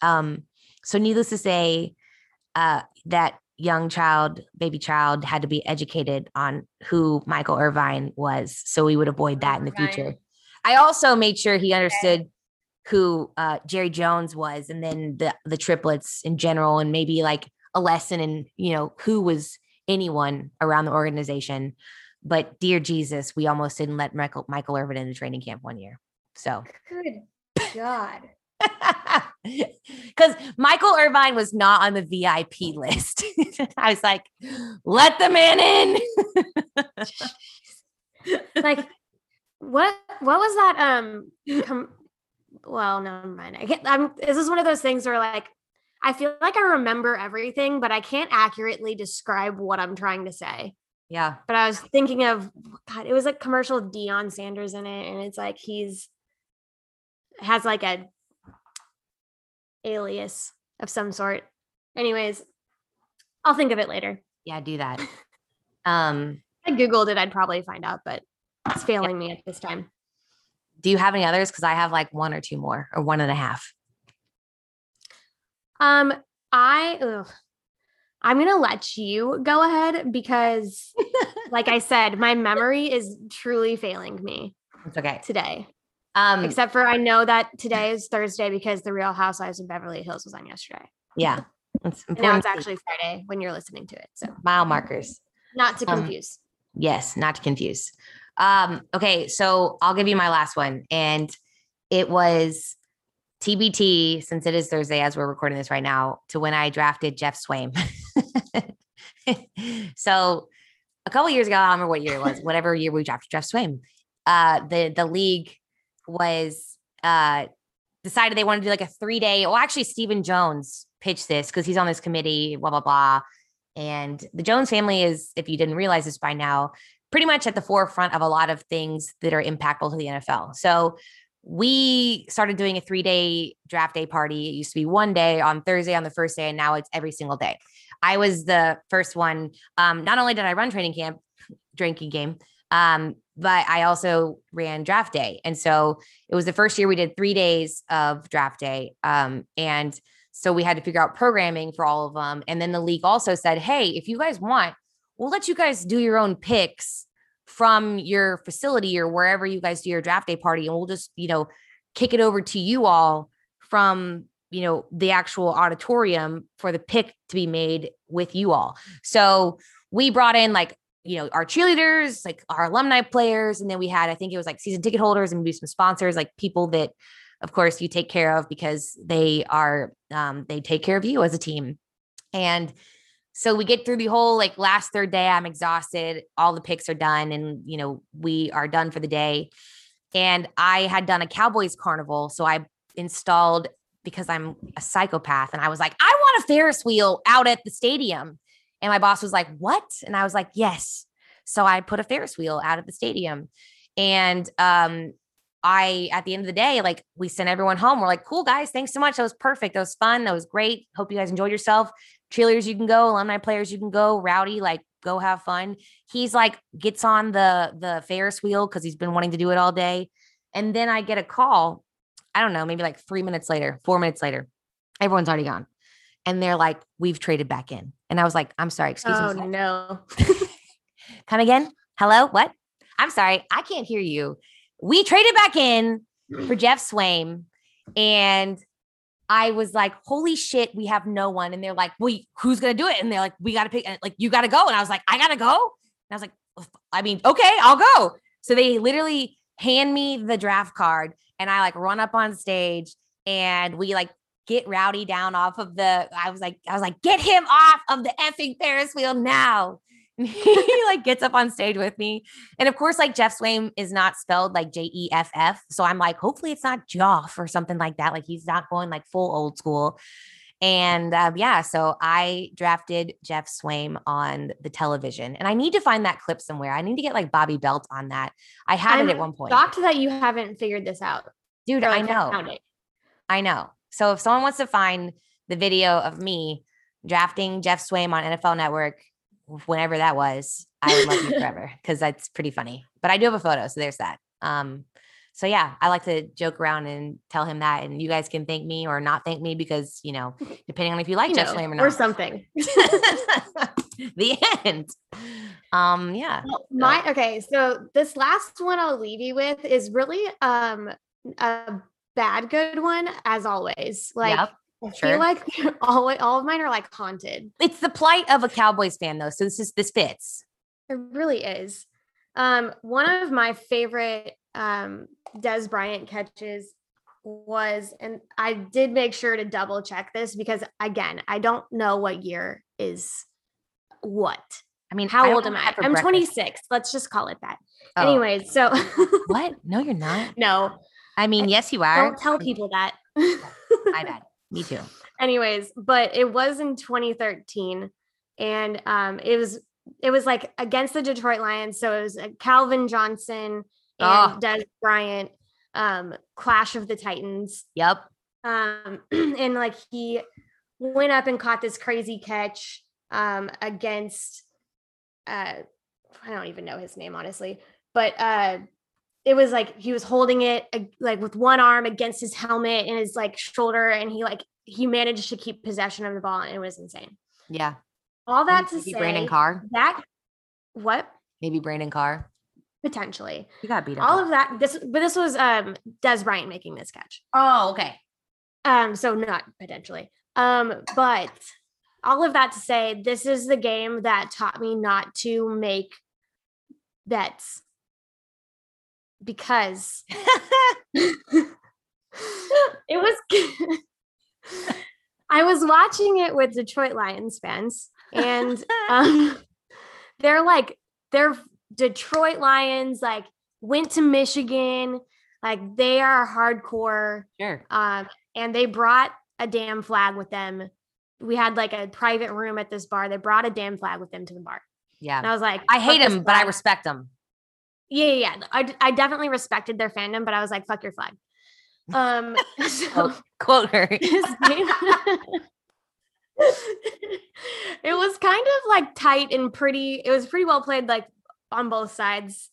Um, so needless to say, uh, that young child, baby child, had to be educated on who Michael Irvin was. So we would avoid that in the future. I also made sure he understood who uh, Jerry Jones was, and then the the triplets in general, and maybe like a lesson in you know who was anyone around the organization. But dear Jesus, we almost didn't let Michael Michael Irvin into training camp one year. So good God. Because Michael Irvin was not on the VIP list. I was like, let the man in. like, what what was that? Um com- well, never mind. I can't I'm this is one of those things where like I feel like I remember everything, but I can't accurately describe what I'm trying to say. Yeah. But I was thinking of God, it was a commercial with Deion Sanders in it, and it's like he's has like a alias of some sort. Anyways, I'll think of it later. Yeah, do that. Um I googled it, I'd probably find out, but it's failing yeah. me at this time. Do you have any others? Because I have like one or two more, or one and a half. Um, I ugh, I'm gonna let you go ahead because, like I said, my memory is truly failing me. It's okay today. Um, except for I know that today is Thursday because the Real Housewives of Beverly Hills was on yesterday. Yeah, it's now it's actually Friday when you're listening to it. So mile markers, not to um, confuse. Um, yes, not to confuse. Um, okay, so I'll give you my last one, and it was TBT, since it is Thursday as we're recording this right now, to when I drafted Geoff Swaim. so a couple years ago, I don't remember what year it was, whatever year we drafted Geoff Swaim, uh, the the league was uh, decided they wanted to do like a three day. Well, actually, Stephen Jones pitched this because he's on this committee, blah blah blah. And the Jones family is, if you didn't realize this by now, pretty much at the forefront of a lot of things that are impactful to the NFL. So we started doing a three day draft day party. It used to be one day on Thursday on the first day, and now it's every single day. I was the first one. Um, not only did I run training camp, drinking game, um, but I also ran draft day. And so it was the first year we did three days of draft day. Um, and so we had to figure out programming for all of them. And then the league also said, hey, if you guys want, we'll let you guys do your own picks from your facility or wherever you guys do your draft day party and we'll just you know kick it over to you all from you know the actual auditorium for the pick to be made with you all so we brought in like you know our cheerleaders like our alumni players and then we had i think it was like season ticket holders and maybe some sponsors like people that of course you take care of because they are um, they take care of you as a team and so we get through the whole like last third day. I'm exhausted. All the picks are done, and you know we are done for the day. And I had done a Cowboys carnival, so I installed because I'm a psychopath, and I was like, I want a Ferris wheel out at the stadium. And my boss was like, What? And I was like, Yes. So I put a Ferris wheel out at the stadium, and um, I at the end of the day, like we sent everyone home. We're like, cool guys, thanks so much. That was perfect. That was fun. That was great. Hope you guys enjoyed yourself cheerleaders you can go alumni players you can go rowdy like go have fun he's like gets on the the ferris wheel because he's been wanting to do it all day and then i get a call i don't know maybe like three minutes later four minutes later everyone's already gone and they're like we've traded back in and i was like i'm sorry excuse oh, me oh no come again hello what i'm sorry i can't hear you we traded back in for Geoff Swaim and I was like, holy shit, we have no one. And they're like, well, who's going to do it? And they're like, we got to pick, like, you got to go. And I was like, I got to go. And I was like, I mean, okay, I'll go. So they literally hand me the draft card and I like run up on stage and we like get rowdy down off of the, I was like, I was like, get him off of the effing Ferris wheel now. he like gets up on stage with me. And of course, like Geoff Swaim is not spelled like J E F F. So I'm like, hopefully it's not Joff or something like that. Like he's not going like full old school. And um, yeah, so I drafted Geoff Swaim on the television, and I need to find that clip somewhere. I need to get like Bobby Belt on that. I had I'm it at one point. Shocked that you haven't figured this out, dude. I know. I know. So if someone wants to find the video of me drafting Geoff Swaim on NFL Network, whenever that was, I would love you forever because that's pretty funny. But I do have a photo, so there's that. Um, so yeah, I like to joke around and tell him that, and you guys can thank me or not thank me because you know, depending on if you like you Geoff Swaim or not, or something. the end. Um, yeah. Well, my okay, so this last one I'll leave you with is really um a bad good one as always. Like yep, I sure. feel like all all of mine are like haunted. It's the plight of a Cowboys fan though. So this is this fits. It really is. Um, one of my favorite um Dez Bryant catches was, and I did make sure to double check this because again, I don't know what year is what. I mean, how I old am I? I'm breakfast. 26. Let's just call it that. Oh. Anyways, so what? No, you're not. No. I mean, yes, you are. Don't tell people that. I bet. Me too. Anyways, but it was in 2013, and um, it was it was like against the Detroit Lions. So it was Calvin Johnson and oh. Dez Bryant, um, Clash of the Titans. Yep. Um, and like he went up and caught this crazy catch um against uh I don't even know his name honestly, but uh it was like he was holding it like with one arm against his helmet and his like shoulder and he like he managed to keep possession of the ball and it was insane. Yeah. All that Maybe to say Brandon Carr. That what? Maybe Brandon Carr. Potentially. You got beat up. All of that. This but this was um Dez Bryant making this catch. Oh, okay. Um, so not potentially. Um, but all of that to say, this is the game that taught me not to make bets because it was I was watching it with Detroit Lions fans and um, they're like they're Detroit Lions like went to Michigan like they are hardcore sure um and they brought a damn flag with them we had like a private room at this bar. They brought a damn flag with them to the bar. Yeah. And I was like, I hate him, but I respect him. Yeah, yeah. I, I definitely respected their fandom, but I was like, fuck your flag. Um, so quote her. it was kind of like tight and pretty. It was pretty well played, like on both sides.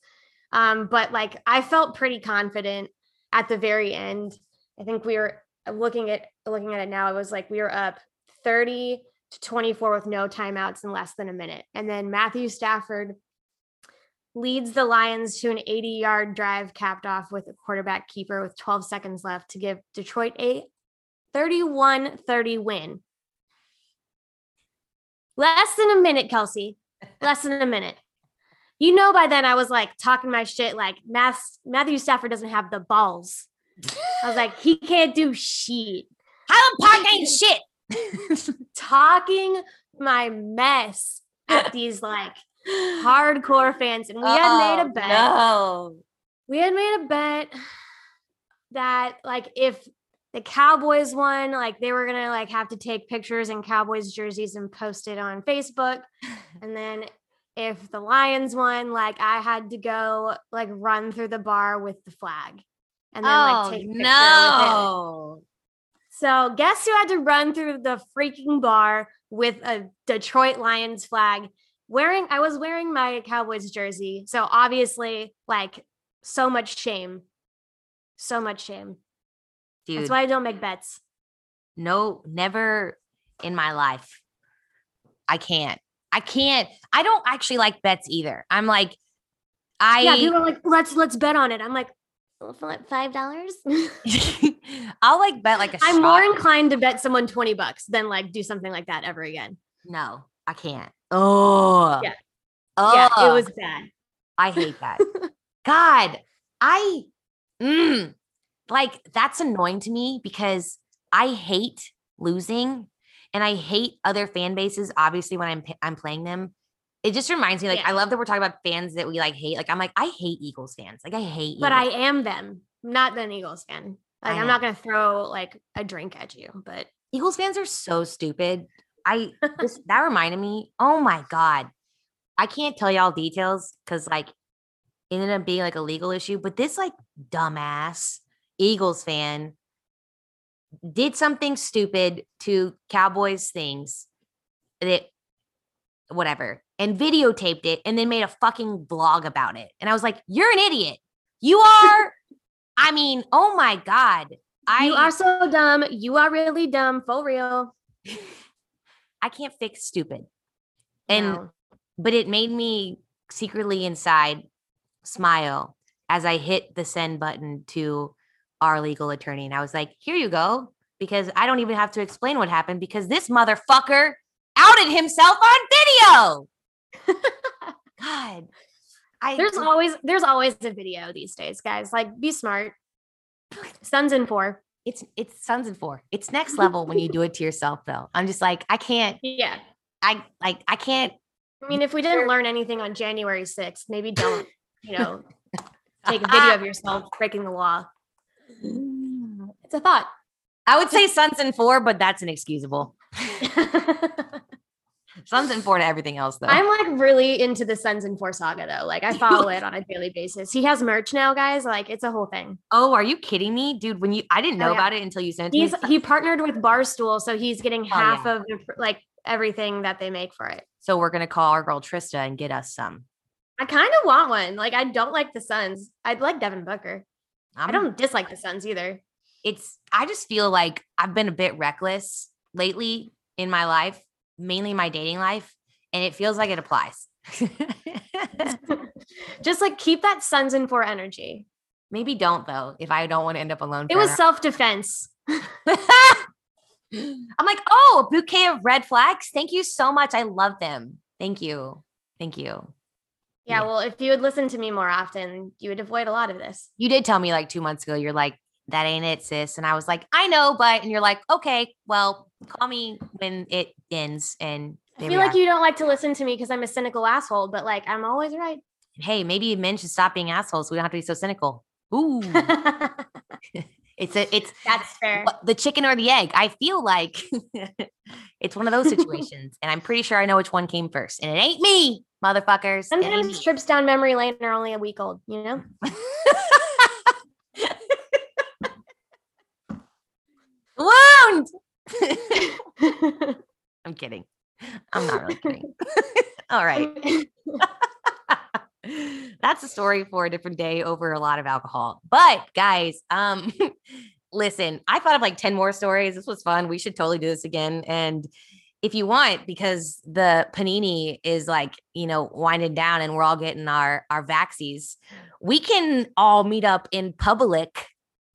Um, but like I felt pretty confident at the very end. I think we were looking at looking at it now. It was like we were up 30 to 24 with no timeouts in less than a minute. And then Matthew Stafford leads the Lions to an 80 yard drive capped off with a quarterback keeper with 12 seconds left to give Detroit a 31 30 win. Less than a minute, Kelsey. Less than a minute. You know, by then I was like talking my shit, like Matthew Stafford doesn't have the balls. I was like, he can't do shit. Highland Park ain't shit. talking my mess at these like hardcore fans. And we oh, had made a oh, bet. No. We had made a bet that like if the Cowboys won, like they were gonna like have to take pictures in Cowboys jerseys and post it on Facebook. And then if the Lions won, like I had to go like run through the bar with the flag. And then oh, like take a no. So guess who had to run through the freaking bar with a Detroit Lions flag? Wearing, I was wearing my Cowboys jersey. So obviously, like, so much shame. So much shame. Dude. That's why I don't make bets. No, never in my life. I can't. I can't. I don't actually like bets either. I'm like, I yeah. People are like, let's let's bet on it. I'm like, five dollars. I'll like bet like a I'm shot. more inclined to bet someone 20 bucks than like do something like that ever again. No, I can't. Oh. Yeah. Oh. Yeah, it was bad. I hate that. God, I mm, like that's annoying to me because I hate losing and I hate other fan bases obviously when I'm I'm playing them it just reminds me like yeah. I love that we're talking about fans that we like hate. Like I'm like I hate Eagles fans. Like I hate. But Eagles. I am them, not an Eagles fan. Like I'm not gonna throw like a drink at you, but Eagles fans are so stupid. I this that reminded me. Oh my god, I can't tell y'all details because like it ended up being like a legal issue. But this like dumbass Eagles fan did something stupid to Cowboys things that whatever and videotaped it and then made a fucking blog about it. And I was like, you're an idiot. You are, I mean, oh my God. I You are so dumb. You are really dumb for real. I can't fix stupid. And no. but it made me secretly inside smile as I hit the send button to our legal attorney. And I was like, here you go. Because I don't even have to explain what happened because this motherfucker outed himself on video. God. I, there's always there's always a video these days, guys. Like be smart. Suns in four. It's it's Suns and four. It's next level when you do it to yourself though. I'm just like, I can't. Yeah. I like I can't. I mean, if we didn't learn anything on January 6th, maybe don't, you know, take a video of yourself breaking the law. It's a thought. I would say Suns and four, but that's inexcusable. Suns and Four to everything else though. I'm like really into the Suns and Four saga though. Like I follow it on a daily basis. He has merch now, guys. Like it's a whole thing. Oh, are you kidding me, dude? When you I didn't oh, know oh, yeah. about it until you sent he's, me. He partnered with Barstool, so he's getting oh, half yeah. of the, like everything that they make for it. So we're gonna call our girl Trista and get us some. I kind of want one. Like I don't like the Suns. I'd like Devin Booker. I'm, I do not dislike the Suns either. It's I just feel like I've been a bit reckless lately in my life mainly my dating life, and it feels like it applies. Just like keep that suns in four energy. Maybe don't though, if I don't want to end up alone. It was self defense. I'm like, oh, a bouquet of red flags. Thank you so much. I love them. Thank you. Thank you. Yeah, yeah, well, if you would listen to me more often, you would avoid a lot of this. You did tell me like two months ago, you're like, that ain't it, sis. And I was like, I know, but, and you're like, okay, well, call me when it ends. And I feel like are. you don't like to listen to me because I'm a cynical asshole, but like, I'm always right. Hey, maybe men should stop being assholes. we don't have to be so cynical. Ooh. it's a, it's that's fair. The chicken or the egg. I feel like it's one of those situations. and I'm pretty sure I know which one came first. And it ain't me, motherfuckers. Sometimes trips down memory lane are only a week old, you know? Wound. I'm kidding. I'm not really kidding. All right. That's a story for a different day over a lot of alcohol. But guys, um listen, I thought of like 10 more stories. This was fun. We should totally do this again and if you want because the panini is like you know winding down and we're all getting our our vaxies we can all meet up in public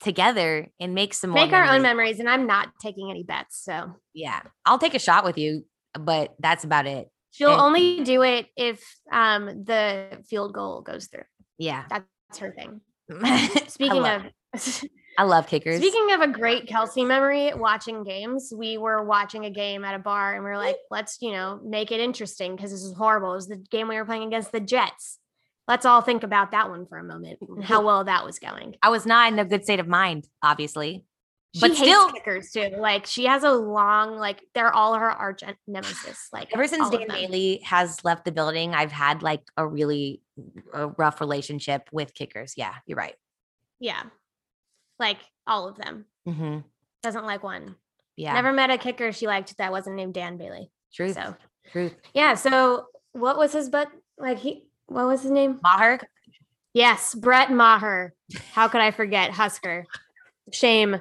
together and make some make our own memories. And I'm not taking any bets. So yeah, I'll take a shot with you, but that's about it. She'll and, only do it if um the field goal goes through. Yeah, that's her thing. Speaking I of. I love kickers. Speaking of a great Kelsey memory, watching games, we were watching a game at a bar and we are like, let's, you know, make it interesting because this is horrible. It was the game we were playing against the Jets let's all think about that one for a moment and how well that was going. I was not in a good state of mind, obviously. She but still kickers too. Like she has a long, like they're all her arch nemesis. Like ever since Dan Bailey has left the building, I've had like a really a rough relationship with kickers. Yeah, you're right. Yeah, like all of them. Mm-hmm. Doesn't like one. Yeah, never met a kicker she liked that wasn't named Dan Bailey. Truth. So truth. Yeah. So what was his butt like? He what was his name? Maher. Yes, Brett Maher. How could I forget Husker? Shame.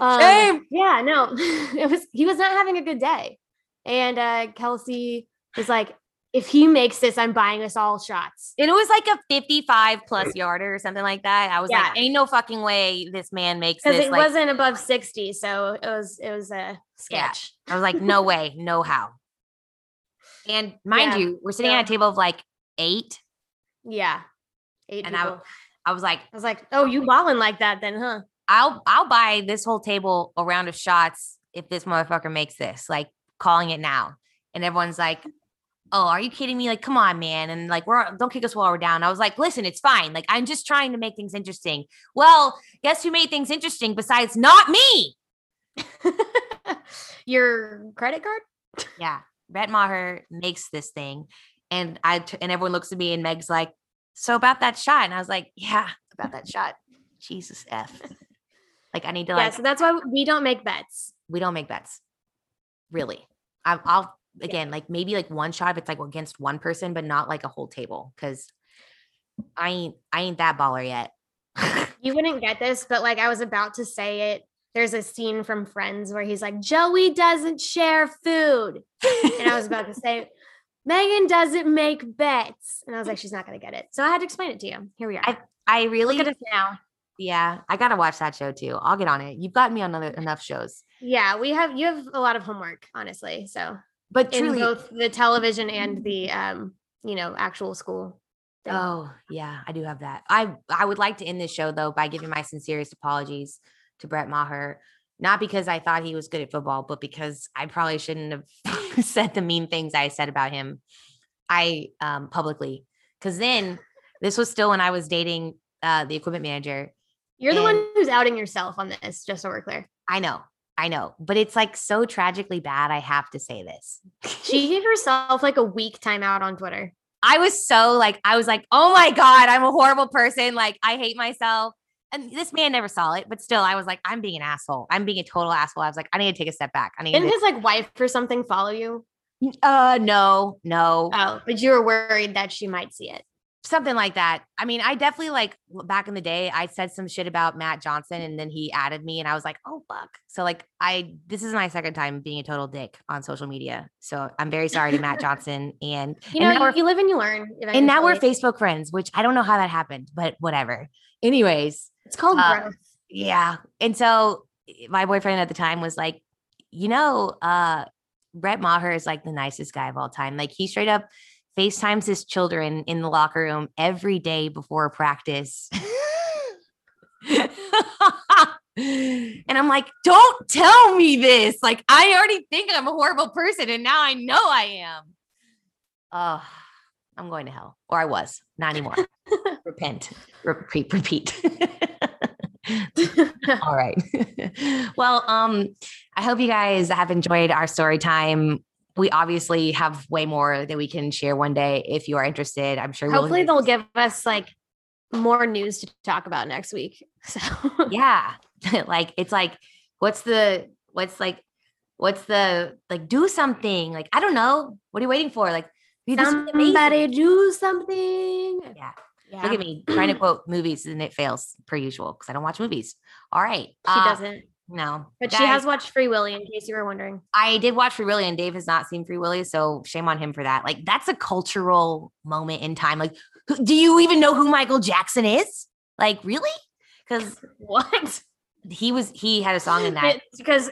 Um, Shame. Yeah, no, it was he was not having a good day, and uh, Kelsey was like, "If he makes this, I'm buying us all shots." And it was like a 55 plus yarder or something like that. I was yeah. like, "Ain't no fucking way this man makes this." Because it like, wasn't above 60, so it was it was a sketch. Yeah. I was like, "No way, no how." And mind yeah. you, we're sitting yeah. at a table of like eight. Yeah. Eight and people. I, I was like, I was like, oh, you balling like that then, huh? I'll I'll buy this whole table a round of shots if this motherfucker makes this, like calling it now. And everyone's like, Oh, are you kidding me? Like, come on, man. And like, we're don't kick us while we're down. I was like, listen, it's fine. Like, I'm just trying to make things interesting. Well, guess who made things interesting besides not me? Your credit card? Yeah. Brett Maher makes this thing. And I t- and everyone looks at me and Meg's like, so about that shot. And I was like, yeah, about that shot. Jesus F. Like I need to like. Yeah, so that's why we don't make bets. We don't make bets. Really. I, I'll again like maybe like one shot if it's like against one person, but not like a whole table because I ain't I ain't that baller yet. you wouldn't get this, but like I was about to say it. There's a scene from Friends where he's like, Joey doesn't share food. and I was about to say, Megan doesn't make bets. And I was like, she's not going to get it. So I had to explain it to you. Here we are. I, I really, look at us now. Yeah, I gotta watch that show too. I'll get on it. You've gotten me on other, enough shows. Yeah, we have you have a lot of homework, honestly. So, but truly, both the television and the um, you know, actual school. Thing. Oh yeah, I do have that. I I would like to end this show though by giving my sincerest apologies to Brett Maher. Not because I thought he was good at football, but because I probably shouldn't have said the mean things I said about him. I um publicly because then this was still when I was dating uh the equipment manager you're the one who's outing yourself on this, just so we're clear. I know. I know, but it's like so tragically bad. I have to say this. she gave herself like a week timeout on Twitter. I was so like, I was like, oh my God, I'm a horrible person. Like, I hate myself. And this man never saw it, but still, I was like, I'm being an asshole. I'm being a total asshole. I was like, I need to take a step back. I need Didn't to- his like wife or something follow you? Uh, no, no. Oh, but you were worried that she might see it something like that. I mean, I definitely like back in the day, I said some shit about Matt Johnson and then he added me and I was like, oh, fuck. So, like, I, this is my second time being a total dick on social media. So, I'm very sorry to Matt Johnson. And, you know, and you live and you learn. Eventually. And now we're Facebook friends, which I don't know how that happened, but whatever. Anyways, it's called uh, growth. Yeah. And so, my boyfriend at the time was like, you know, uh, Brett Maher is like the nicest guy of all time. Like, he straight up, FaceTimes his children in the locker room every day before practice. and I'm like, don't tell me this. Like, I already think I'm a horrible person, and now I know I am. Oh, I'm going to hell. Or I was, not anymore. Repent, repeat, repeat. All right. well, um, I hope you guys have enjoyed our story time we obviously have way more that we can share one day if you are interested. I'm sure. Hopefully, we'll they'll give us like more news to talk about next week. So yeah, like it's like, what's the what's like, what's the like? Do something. Like I don't know. What are you waiting for? Like somebody do something. Yeah. Yeah. Look at me trying to quote movies and it fails per usual because I don't watch movies. All right. She uh, doesn't. No. But Guys, she has watched Free Willy in case you were wondering. I did watch Free Willy and Dave has not seen Free Willy. So shame on him for that. Like that's a cultural moment in time. Like, do you even know who Michael Jackson is? Like, really? Because what? He was, he had a song in that. Because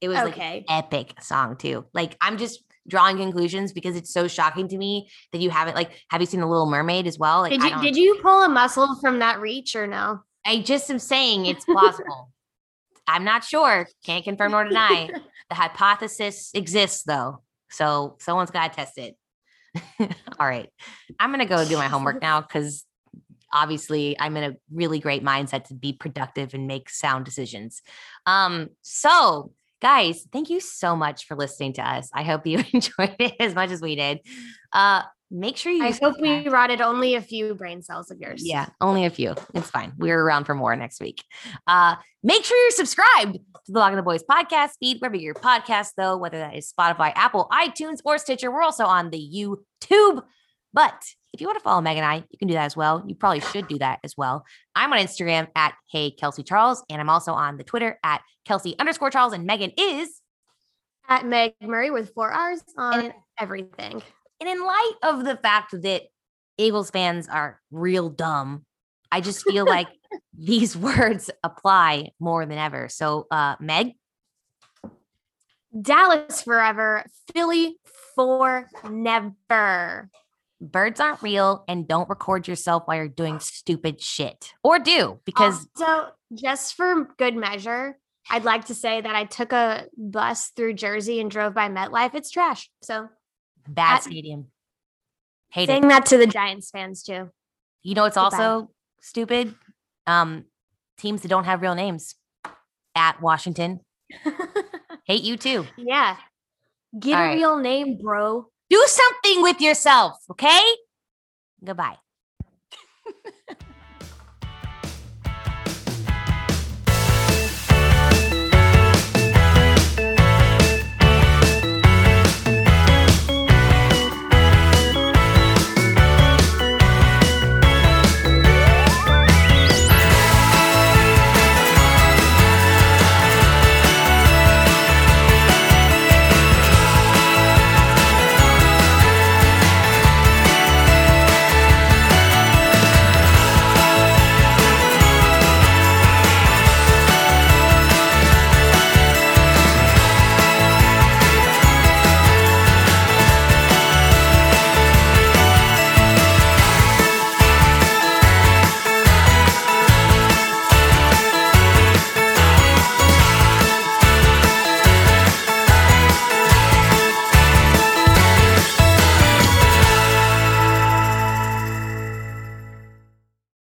it was okay. like epic song too. Like, I'm just drawing conclusions because it's so shocking to me that you haven't like have you seen the little mermaid as well like did you did you pull a muscle from that reach or no i just am saying it's plausible I'm not sure. Can't confirm nor deny. the hypothesis exists though. So someone's got to test it. All right. I'm going to go do my homework now because obviously I'm in a really great mindset to be productive and make sound decisions. Um, so guys, thank you so much for listening to us. I hope you enjoyed it as much as we did. Uh, make sure you. I hope we rotted only a few brain cells of yours. Yeah, only a few. It's fine. We're around for more next week. Uh, make sure you're subscribed to the Lock the Boys podcast feed, wherever your podcast, though, whether that is Spotify, Apple, iTunes, or Stitcher. We're also on the YouTube. But if you want to follow Meg and I, you can do that as well. You probably should do that as well. I'm on Instagram at Hey Kelsey Charles, and I'm also on the Twitter at Kelsey underscore Charles, and Megan is at Meg Murray with four R's on and, everything. And in light of the fact that Eagles fans are real dumb, I just feel like these words apply more than ever. So, uh, Meg? Dallas forever, Philly for never. Birds aren't real and don't record yourself while you're doing stupid shit. Or do because. So, just for good measure, I'd like to say that I took a bus through Jersey and drove by MetLife. It's trash. So Bad At, stadium. Hate saying it. that to the Giants fans too. You know it's Goodbye. also stupid? Um, teams that don't have real names. At Washington. Hate you too. Yeah. Get All a right. real name, bro. Do something with yourself, okay? Goodbye.